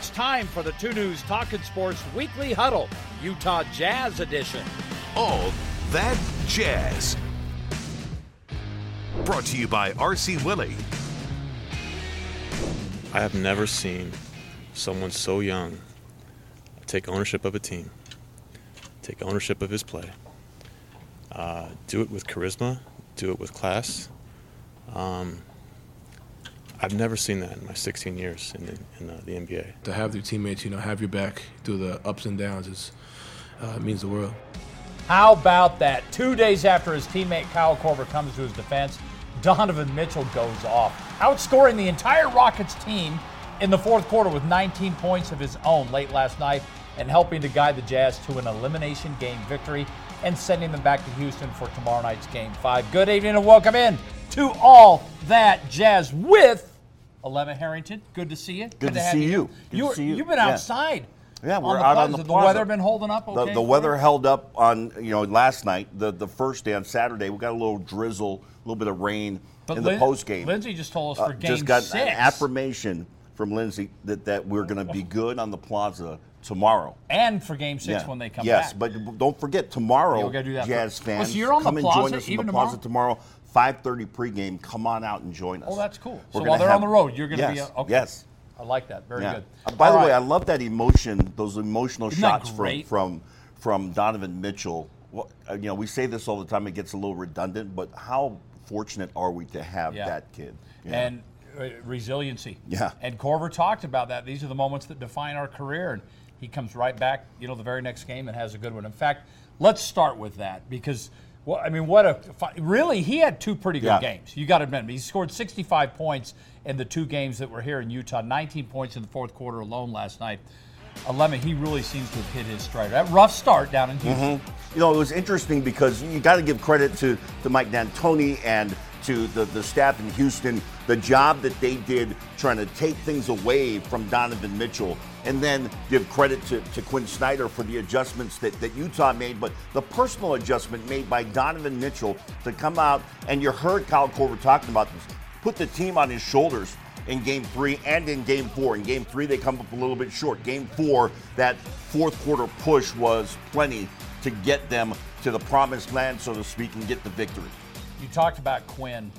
It's time for the 2 News Talking Sports Weekly Huddle, Utah Jazz Edition. All that jazz. Brought to you by RC Willey. I have never seen someone so young take ownership of a team, take ownership of his play, uh, do it with charisma, do it with class. Um, I've never seen that in my 16 years in, the, in uh, the NBA. To have your teammates, you know, have your back through the ups and downs is uh, means the world. How about that? Two days after his teammate Kyle Korver comes to his defense, Donovan Mitchell goes off, outscoring the entire Rockets team in the fourth quarter with 19 points of his own late last night and helping to guide the Jazz to an elimination game victory and sending them back to Houston for tomorrow night's game five. Good evening and welcome in to all that jazz with Alema Harrington. Good to see you. Good, Good to see you. you. Good to You're- see you. You've been outside. Yeah, we're the out plaza. on the plaza. The weather been holding up okay? The, the weather you? held up on you know last night, the the first day on Saturday. We got a little drizzle, a little bit of rain But in the Lin- post game. Lindsay just told us uh, for game just got six. an affirmation from Lindsay that, that we're going to be good on the plaza tomorrow. and for game six when they come yes, back. but don't forget tomorrow, Yeah, do that Jazz fans. Oh, so you're on the come and plaza join us in the plaza tomorrow? tomorrow. 5:30 pregame. Come on out and join us. Oh, that's cool. We're so while they're have- on the road, you're going to yes, be okay. Yes. I like that. Very Yeah. good. Uh, by All the way. I love that emotion, those emotional Isn't shots from, from from Donovan Mitchell. Well, uh, you know, we say this all the time; it gets a little redundant, but how fortunate are we to have Yeah. that kid? Yeah. and uh, resiliency. Yeah. And Korver talked about that. These are the moments that define our career, and he comes right back, you know, the very next game and has a good one. In fact, let's start with that because. Well, I mean, what a really he had two pretty good Yeah. games. You got to admit, he scored 65 points in the two games that were here in Utah. 19 points in the fourth quarter alone last night. Alema, he really seems to have hit his stride. That rough start down in Houston. Mm-hmm. You know, it was interesting because you got to give credit to, to Mike D'Antoni and to the, the staff in Houston, the job that they did trying to take things away from Donovan Mitchell. And then give credit to, to Quinn Snyder for the adjustments that, that Utah made, but the personal adjustment made by Donovan Mitchell to come out, and you heard Kyle Korver talking about this, put the team on his shoulders in game three and in game four. In game three, they come up a little bit short. Game four, that fourth quarter push was plenty to get them to the promised land, so to speak, and get the victory. You talked about Quinn,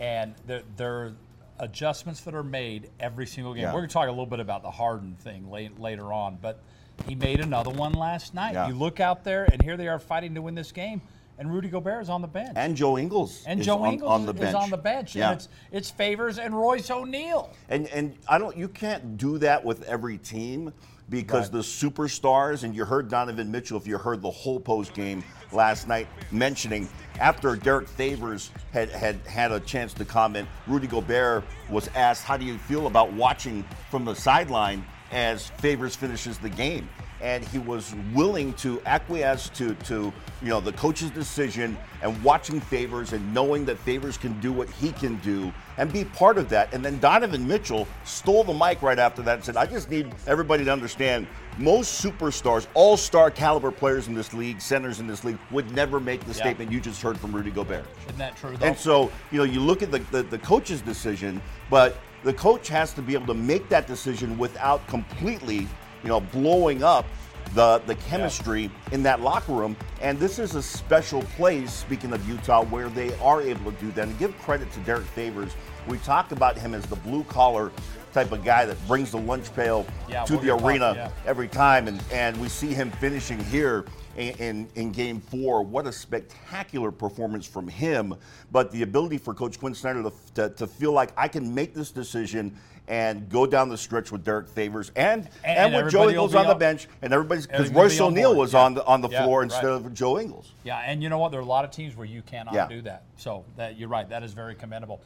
and there, there are adjustments that are made every single game. Yeah. We're going to talk a little bit about the Harden thing late, later on, but he made another one last night. Yeah. You look out there, and here they are fighting to win this game, and Rudy Gobert is on the bench. And Joe Ingles And Joe on, Ingles on the is on the bench, Yeah. and it's it's Favors and Royce O'Neale. And and I don't you can't do that with every team because Right. the superstars and you heard Donovan Mitchell if you heard the whole post game last night mentioning after Derrick Favors had, had had a chance to comment, Rudy Gobert was asked, How do you feel about watching from the sideline as Favors finishes the game? And he was willing to acquiesce to, to you know the coach's decision and watching Favors and knowing that Favors can do what he can do and be part of that. And then Donovan Mitchell stole the mic right after that and said, I just need everybody to understand most superstars, all star caliber players in this league, centers in this league, would never make the Yeah. statement you just heard from Rudy Gobert. Isn't that true? Though? And so, you know, you look at the, the, the coach's decision, but the coach has to be able to make that decision without completely, you know, blowing up the, the chemistry in that locker room. And this is a special place, speaking of Utah, where they are able to do that. And give credit to Derrick Favors. We talk about him as the blue collar type of guy that brings the lunch pail Yeah, to the arena yeah. every time, and, and we see him finishing here in, in, in game four. What a spectacular performance from him. But the ability for Coach Quinn Snyder to, to, to feel like I can make this decision and go down the stretch with Derrick Favors and, And and, with Joe Ingles on the bench, and everybody's because Royce O'Neale was yeah. on the on the Yeah, floor right. instead of Joe Ingles. Yeah, and you know what? There are a lot of teams where you cannot Yeah. do that. So that you're right. That is very commendable.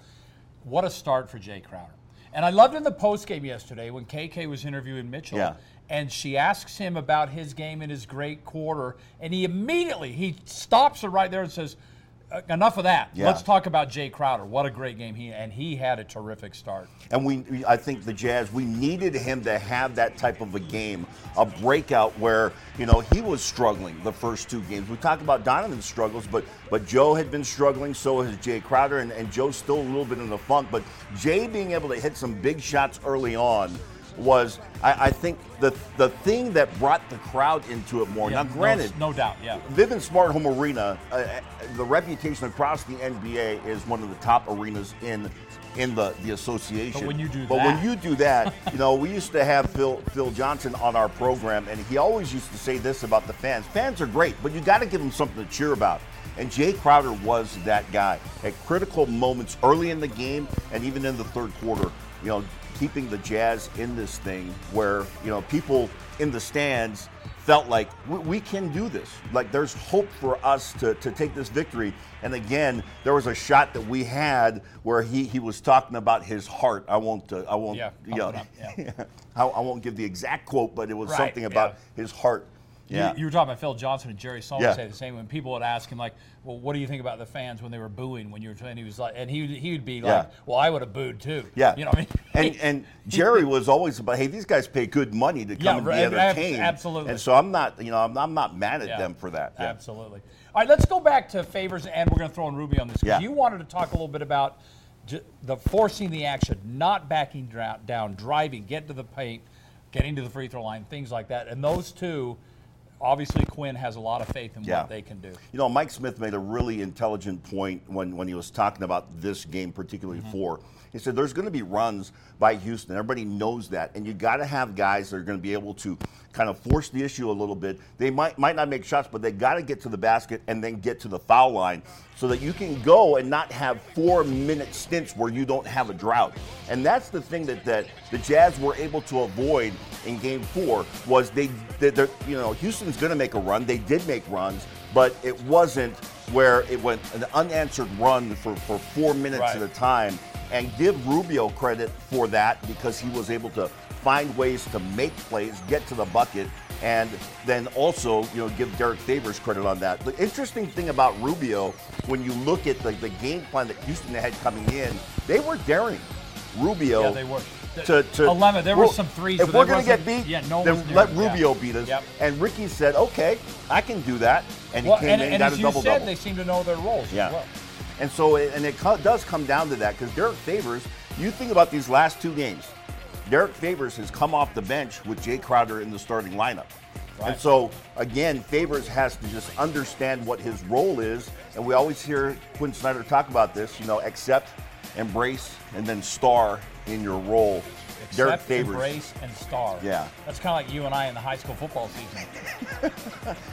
What a start for Jae Crowder. And I loved in the post game yesterday when KK was interviewing Mitchell. Yeah. And she asks him about his game in his great quarter, and he immediately he stops her right there and says, "Uh, Uh, "Enough of that. Yeah. Let's talk about Jae Crowder. What a great game he and he had a terrific start. And we, we- I think the Jazz, we needed him to have that type of a game, a breakout where you know he was struggling the first two games. We talk about Donovan's struggles, but but Joe had been struggling, so has Jae Crowder, and, and Joe's still a little bit in the funk. But Jae being able to hit some big shots early on was I, I think the the thing that brought the crowd into it more. Yeah, now, granted, no, no doubt, yeah. Vivint Smart Home Arena, uh, uh, the reputation across the NBA is one of the top arenas in in the, the association. But when you do but that- when you do that, you know, we used to have Phil Phil Johnson on our program, and he always used to say this about the fans: fans are great, but you got to give them something to cheer about. And Jae Crowder was that guy at critical moments early in the game and even in the third quarter. You know, keeping the Jazz in this thing where you know people in the stands felt like we, we can do this. Like there's hope for us to, to take this victory. And again, there was a shot that we had where he, he was talking about his heart. I won't uh, I won't Yeah, you know, pump I, I won't give the exact quote, but it was Right, something about yeah. his heart. You- Yeah. You, were talking about Phil Johnson and Jerry Sloan Yeah. say the same. When people would ask him, like, "Well, what do you think about the fans when they were booing when you were?" And he was like, and he would- he would be Yeah. like, "Well, I would have booed too." Yeah. you know what I mean? And and Jerry was always about, hey, these guys pay good money to come Yeah, and be entertained. absolutely. And so I'm not, you know, I'm, I'm not mad at Yeah. them for that. Yeah. Absolutely. All right, let's go back to favors, and we're going to throw in Rubio on this because Yeah. you wanted to talk a little bit about the forcing the action, not backing down, driving, getting to the paint, getting to the free throw line, things like that. And those two, obviously, Quinn has a lot of faith in Yeah. what they can do. You know, Mike Smith made a really intelligent point when, when he was talking about this game, particularly Mm-hmm. four. He said there's going to be runs by Houston. Everybody knows that, and you got to have guys that are going to be able to kind of force the issue a little bit. They might might not make shots, but they got to get to the basket and then get to the foul line so that you can go and not have four minute stints where you don't have a drought. And that's the thing that, that the Jazz were able to avoid in Game Four was they, they you know Houston's going to make a run. They did make runs, but it wasn't where it went an unanswered run for, for four minutes Right. at a time. And give Rubio credit for that because he was able to find ways to make plays, get to the bucket, and then also, you know, give Derrick Favors credit on that. The interesting thing about Rubio, when you look at the, the game plan that Houston had coming in, they were daring Rubio. Yeah, they were. To, to 11, there were well, some threes, If we're going to get beat, yeah, no then let it, yeah. Rubio beat us. Yep. And Ricky said, "Okay, I can do that," and he Well, came and, in and and got as a you double said, double. they seem to know their roles Yeah. as well. And so, it- and it co- does come down to that because Derrick Favors, you think about these last two games, Derrick Favors has come off the bench with Jae Crowder in the starting lineup. And so, again, Favors has to just understand what his role is. And we always hear Quinn Snyder talk about this, you know, accept, embrace, and then star in your role. Derrick Accept, Favors. embrace, and star. Yeah. That's kind of like you and I in the high school football season.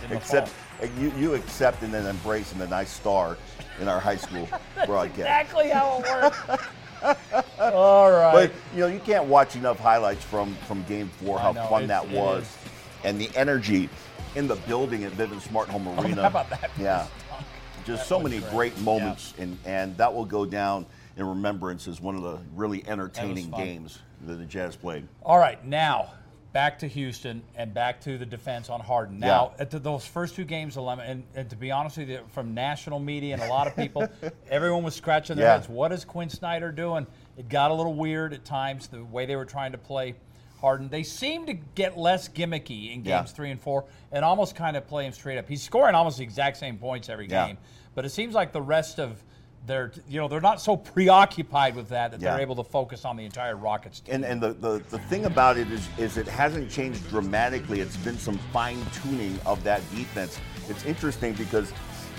In the Accept, fall. uh, you, you accept and then embrace and then I star in our high school broadcast. Exactly how it works. All right. But you know, you can't watch enough highlights from from Game Four. How know, fun that was, is. and the energy in the building at Vivint Smart Home Arena. how about that? Yeah, just so many great. great moments, and and that will go down in remembrance as one of the really entertaining games that the Jazz played. All right, now back to Houston and back to the defense on Harden. Now, Yeah. at those first two games, and, and to be honest with you, from national media and a lot of people, everyone was scratching their Yeah. heads. What is Quinn Snyder doing? It got a little weird at times the way they were trying to play Harden. They seem to get less gimmicky in games Yeah. three and four and almost kind of play him straight up. He's scoring almost the exact same points every game, but it seems like the rest of their, you know, they're not so preoccupied with that that Yeah. they're able to focus on the entire Rockets team. And and the, the, the thing about it is is it hasn't changed dramatically. It's been some fine tuning of that defense. It's interesting because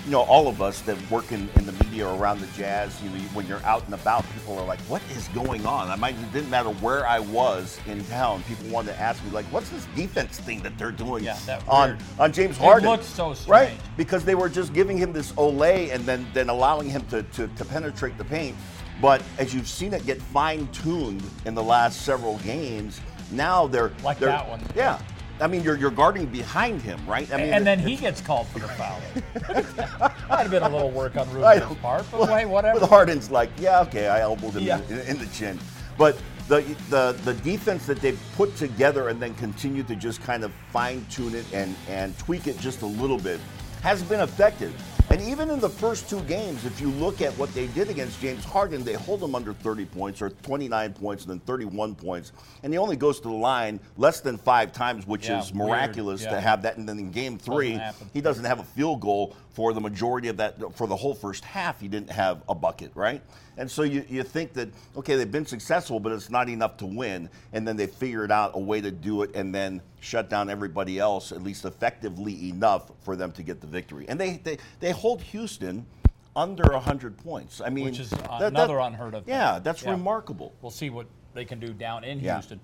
you know all of us that work in, in the media around the Jazz, you know, when you're out and about, people are like, "What is going on?" I might it didn't matter where I was in town. People wanted to ask me like, "What's this defense thing that they're doing Yeah, that on on James It Harden?" looked so right? Because they were just giving him this Olay and then then allowing him to, to, to penetrate the paint. But as you've seen it get fine tuned in the last several games, now they're Like they're- that one. Yeah, I mean you're you're guarding behind him, right? I mean, and then he gets called for the foul. Might have been a little work on Rubio's part, but hey, whatever. With Harden's like, yeah, okay, I elbowed him Yeah. in, in the chin. But the, the the defense that they've put together and then continue to just kind of fine tune it and, and tweak it just a little bit has been effective. And even in the first two games, if you look at what they did against James Harden, they hold him under 30 points or 29 points and then 31 points. And he only goes to the line less than five times, which Yeah, is miraculous Yeah. to have that. And then in game three, he doesn't have a field goal for the majority of that, for the whole first half, he didn't have a bucket, right? And so you, you think that, okay, they've been successful, but it's not enough to win. And then they figured out a way to do it and then shut down everybody else, at least effectively enough for them to get the victory. And they, they, they hold Houston under 100 points. I mean, Which is that- that- another unheard of thing. Yeah, that's Yeah. remarkable. We'll see what they can do down in Yeah. Houston.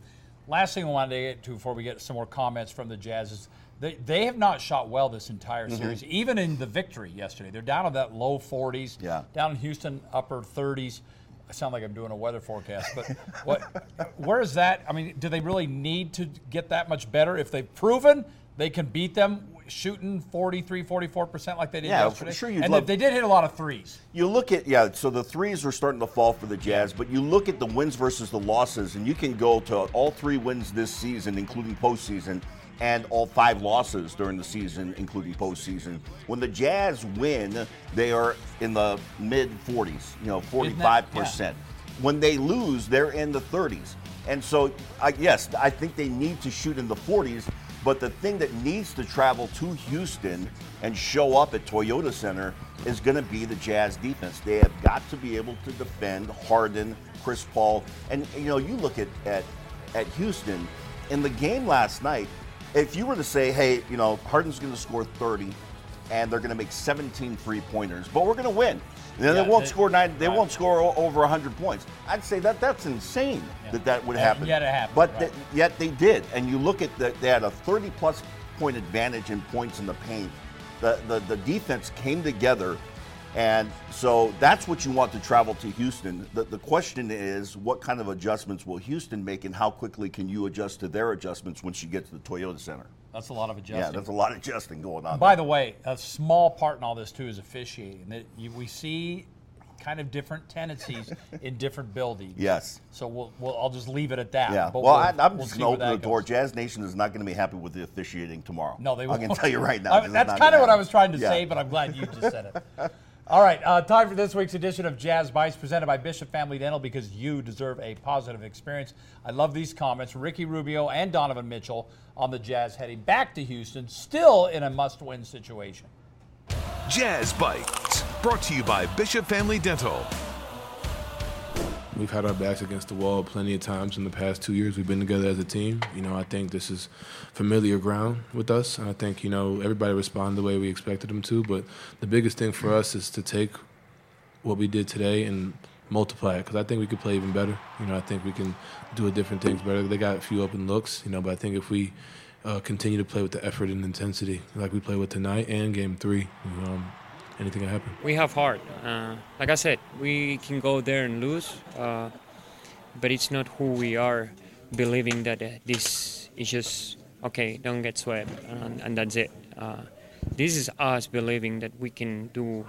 Last thing I wanted to get to before we get some more comments from the Jazz is they, they have not shot well this entire Mm-hmm. series, even in the victory yesterday. They're down in that low 40s. Yeah. Down in Houston, upper 30s. I sound like I'm doing a weather forecast, but what? Where is that? I mean, do they really need to get that much better if they've proven they can beat them shooting 43, 44 percent like they did Yeah, yesterday? sure you'd and love- they, did hit a lot of threes. You look at yeah, so the threes are starting to fall for the Jazz, but you look at the wins versus the losses, and you can go to all three wins this season, including postseason, and all five losses during the season, including postseason. When the Jazz win, they are in the mid 40s, you know, 45 percent. When they lose, they're in the 30s. And so, I yes, I think they need to shoot in the 40s. But the thing that needs to travel to Houston and show up at Toyota Center is going to be the Jazz defense. They have got to be able to defend Harden, Chris Paul, and you know you look at at at Houston in the game last night. If you were to say, hey, you know Harden's going to score 30, and they're going to make 17 three pointers, but we're going to win. Yeah, they won't they- score nine. They right. won't score over 100 points. I'd say that that's insane that that would And happen. yet it happened, But right. yet they did. And you look at the, they had a 30 plus point advantage in points in the paint. The, the the defense came together, and so that's what you want to travel to Houston. The, the question is, what kind of adjustments will Houston make, and how quickly can you adjust to their adjustments once you get to the Toyota Center? That's a lot of adjusting. Yeah, that's a lot of adjusting going on. By there. the way, a small part in all this too is officiating. That you, we see kind of different tendencies in different buildings. yes. So we'll, we'll I'll just leave it at that. Yeah. But well, we'll- I, I'm we'll just see going to open the door. goes. Jazz Nation is not going to be happy with the officiating tomorrow. No, they I won't. can tell you right now. I- this that's kind of what I was trying to Yeah. say, but I'm glad you just said it. All right, uh, time for this week's edition of Jazz Bites, presented by Bishop Family Dental, because you deserve a positive experience. I love these comments. Ricky Rubio and Donovan Mitchell on the Jazz heading back to Houston, still in a must-win situation. Jazz Bites, brought to you by Bishop Family Dental. We've had our backs against the wall plenty of times in the past two years. We've been together as a team. You know, I think this is familiar ground with us. And I think, you know, everybody responded the way we expected them to. But the biggest thing for us is to take what we did today and multiply it because I think we could play even better. You know, I think we can do a different things better. They got a few open looks, you know, but I think if we uh, continue to play with the effort and intensity like we play with tonight and game three, um, anything can happen. we have heart. Uh, like I said, we can go there and lose, uh, but it's not who we are. Believing that uh, this is just okay, don't get swept, and, and that's it. Uh, this is us believing that we can do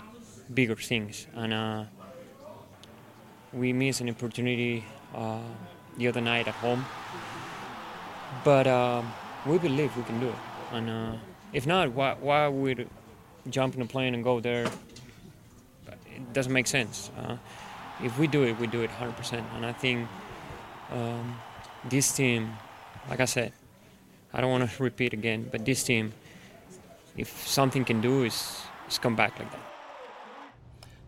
bigger things, and uh, we missed an opportunity uh, the other night at home. But we believe we can do it, and if not, why why would jump in a plane and go there? It doesn't make sense. Uh, if we do it, we do it 100%. And I think um, this team, like I said, I don't want to repeat again, but this team, if something can do is, is come back like that.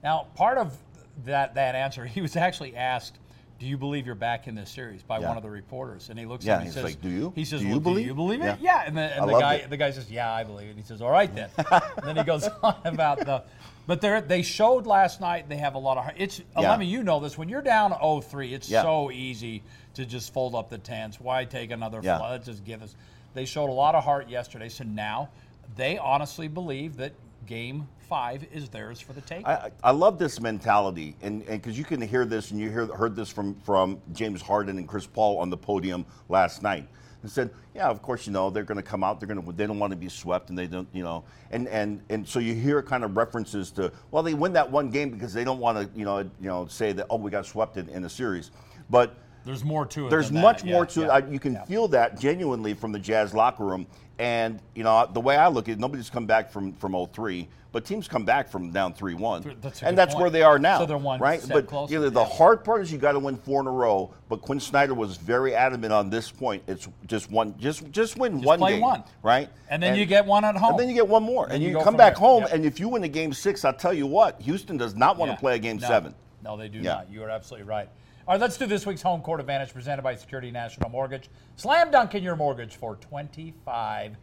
Now, part of that that answer, he was actually asked, "Do you believe you're back in this series?" by Yeah. one of the reporters, and he looks Yeah, at him and he's says, like, "Do you? He says, Do you well, believe?" Do you believe it? Yeah. Yeah. And the, and the guy it. the guy says, "Yeah, I believe it." And He says, "All right then." and then he goes on about the. But they they showed last night they have a lot of. It's Yeah. I mean you know this when you're down 0-3, it's Yeah. so easy to just fold up the tents. Why take another? Yeah. fl- Let's just give us. They showed a lot of heart yesterday, so now they honestly believe that Game Five is theirs for the. I, I I love this mentality, and because you can hear this, and you hear, heard this from from James Harden and Chris Paul on the podium last night. And said, "Yeah, of course, you know they're going to come out. They're going to. They don't want to be swept, and they don't, you know. And and and so you hear kind of references to, well, they win that one game because they don't want to, you know, you know, say that, oh, we got swept in, in a series. But There's more to it. There's than that. much Yeah, more to it. yeah, I, you can yeah. feel that genuinely from the Jazz locker room. And you know the way I look at it, nobody's come back from from 03, but teams come back from down 3-1, That's and that's point. where they are now. So they're one right? but closer, you know, the hard part is you got to win four in a row. But Quinn Snyder was very adamant on this point. It's just one, just just win one play game, one. right? And then you get one at home. And then you get one more, Then and you you, come back there. home. And if you win a game six, I'll tell you what, Houston does not want to play a game No. seven. No, they do not. You are absolutely right. All right, let's do this week's home court advantage presented by Security National Mortgage. Slam dunk in your mortgage for 25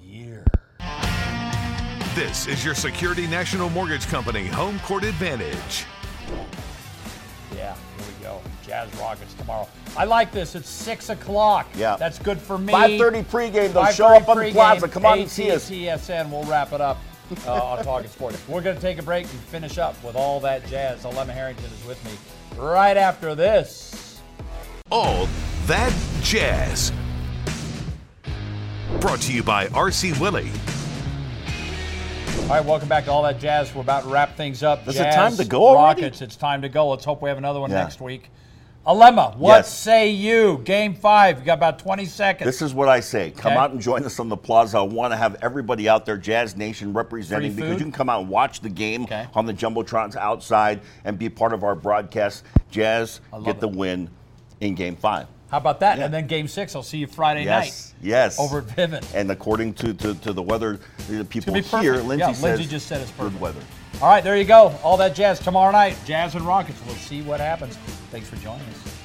years. This is your Security National Mortgage Company home court advantage. Yeah, here we go. Jazz Rockets tomorrow. I like this. It's 6 o'clock. Yeah. That's good for me. 5:30 pregame. They'll 5:30 show up on the plaza. Come on and see us. ATSN. We'll wrap it up uh, on Talking Sports. We're going to take a break and finish up with all that jazz. Alema Harrington is with me right after this. All that jazz. Brought to you by RC Willey. All right, welcome back to all that jazz. We're about to wrap things up. Is it time to go already? Rockets, it's time to go. Let's hope we have another one Yeah. next week. Alema, what Yes. say you? Game five. You got about 20 seconds. This is what I say. Come Okay. out and join us on the plaza. I want to have everybody out there, Jazz Nation representing, because you can come out and watch the game Okay. on the Jumbotrons outside and be part of our broadcast. Jazz, get it. the win in game five. How about that? Yeah. And then game six, I'll see you Friday Yes, night yes. over at Vivint. And according to, to, to the weather, uh, the people here. Lindsay Yeah, says Lindsay just said it's good perfect. weather. All right, there you go. All that jazz tomorrow night. Jazz and Rockets. We'll see what happens. Thanks for joining us.